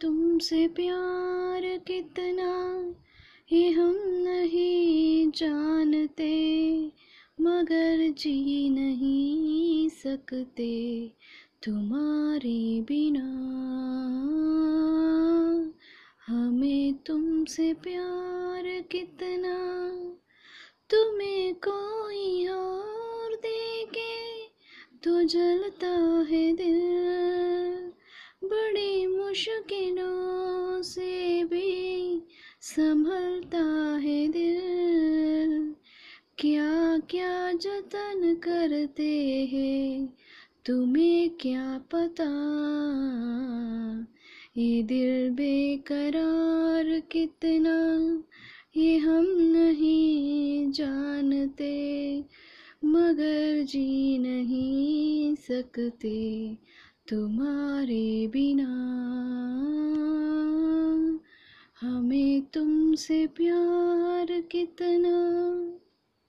तुमसे प्यार कितना ये हम नहीं जानते, मगर जी नहीं सकते तुम्हारे बिना। हमें तुमसे प्यार कितना, तुम्हें कोई और देखे तो जलता है दिल मुश्किलों से भी संभलता है दिल। क्या क्या जतन करते हैं, तुम्हें क्या पता? ये दिल बेकरार कितना, ये हम नहीं जानते। मगर जी नहीं सकते, तुम्हारे बिना हमें तुमसे प्यार कितना